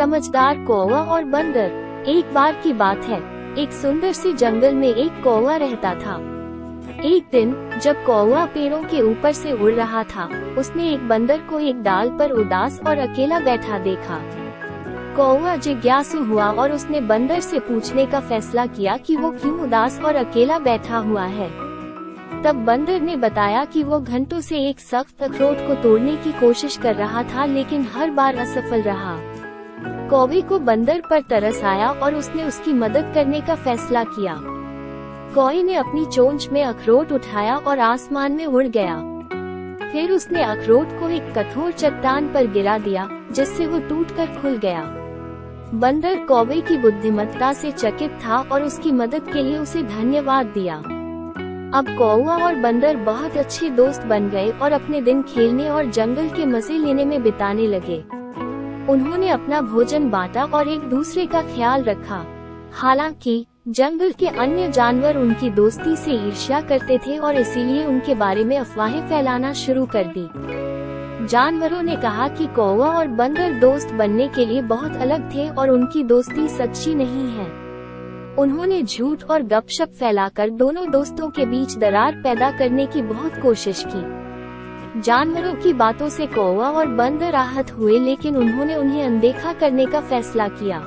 समझदार कौवा और बंदर, एक बार की बात है। एक सुंदर सी जंगल में एक कौवा रहता था। एक दिन, जब कौवा पेड़ों के ऊपर से उड़ रहा था, उसने एक बंदर को एक डाल पर उदास और अकेला बैठा देखा। कौवा जिज्ञासु हुआ और उसने बंदर से पूछने का फैसला किया कि वो क्यों उदास और अकेला बैठा हुआ है। तब बंदर ने बताया कि वो घंटों से एक सख्त अखरोट को तोड़ने की कोशिश कर रहा था, लेकिन हर बार असफल रहा। कौवे को बंदर पर तरस आया और उसने उसकी मदद करने का फैसला किया। कौवे ने अपनी चोंच में अखरोट उठाया और आसमान में उड़ गया। फिर उसने अखरोट को एक कठोर चट्टान पर गिरा दिया, जिससे वो टूटकर खुल गया। बंदर कौवे की बुद्धिमत्ता से चकित था और उसकी मदद के लिए उसे धन्यवाद दिया। अब कौवा और बंदर बहुत अच्छे दोस्त बन गए और अपने दिन खेलने और जंगल के मज़े लेने में बिताने लगे। उन्होंने अपना भोजन बांटा और एक दूसरे का ख्याल रखा। हालाँकि, जंगल के अन्य जानवर उनकी दोस्ती से ईर्ष्या करते थे और इसीलिए उनके बारे में अफवाहें फैलाना शुरू कर दी। जानवरों ने कहा कि कौवा और बंदर दोस्त बनने के लिए बहुत अलग थे और उनकी दोस्ती सच्ची नहीं है। उन्होंने झूठ और गपशप फैलाकर दोनों दोस्तों के बीच दरार पैदा करने की बहुत कोशिश की। जानवरों की बातों से कौवा और बंदर आहत हुए, लेकिन उन्होंने उन्हें अनदेखा करने का फैसला किया।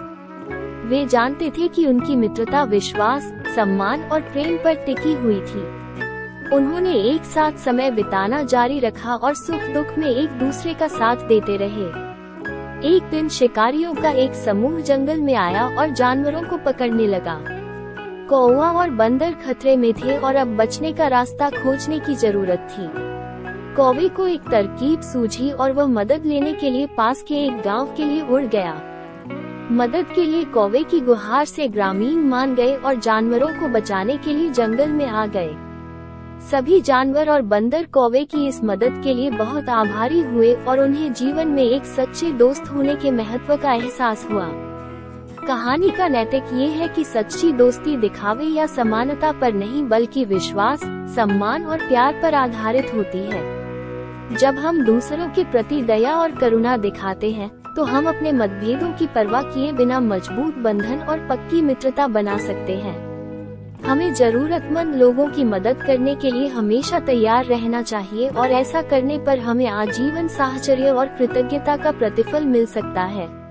वे जानते थे कि उनकी मित्रता विश्वास, सम्मान और प्रेम पर टिकी हुई थी। उन्होंने एक साथ समय बिताना जारी रखा और सुख दुख में एक दूसरे का साथ देते रहे। एक दिन शिकारियों का एक समूह जंगल में आया और जानवरों को पकड़ने लगा। कौवा और बंदर खतरे में थे और अब बचने का रास्ता खोजने की ज़रूरत थी। कौवे को एक तरकीब सूझी और वह मदद लेने के लिए पास के एक गाँव के लिए उड़ गया। मदद के लिए कौवे की गुहार से ग्रामीण मान गए और जानवरों को बचाने के लिए जंगल में आ गए। सभी जानवर और बंदर कौवे की इस मदद के लिए बहुत आभारी हुए और उन्हें जीवन में एक सच्चे दोस्त होने के महत्व का एहसास हुआ। कहानी का नैतिक ये है कि सच्ची दोस्ती दिखावे या समानता पर नहीं बल्कि विश्वास, सम्मान और प्यार पर आधारित होती है। जब हम दूसरों के प्रति दया और करुणा दिखाते हैं तो हम अपने मतभेदों की परवाह किए बिना मज़बूत बंधन और पक्की मित्रता बना सकते हैं। हमें जरूरतमंद लोगों की मदद करने के लिए हमेशा तैयार रहना चाहिए और ऐसा करने पर हमें आजीवन साहचर्य और कृतज्ञता का प्रतिफल मिल सकता है।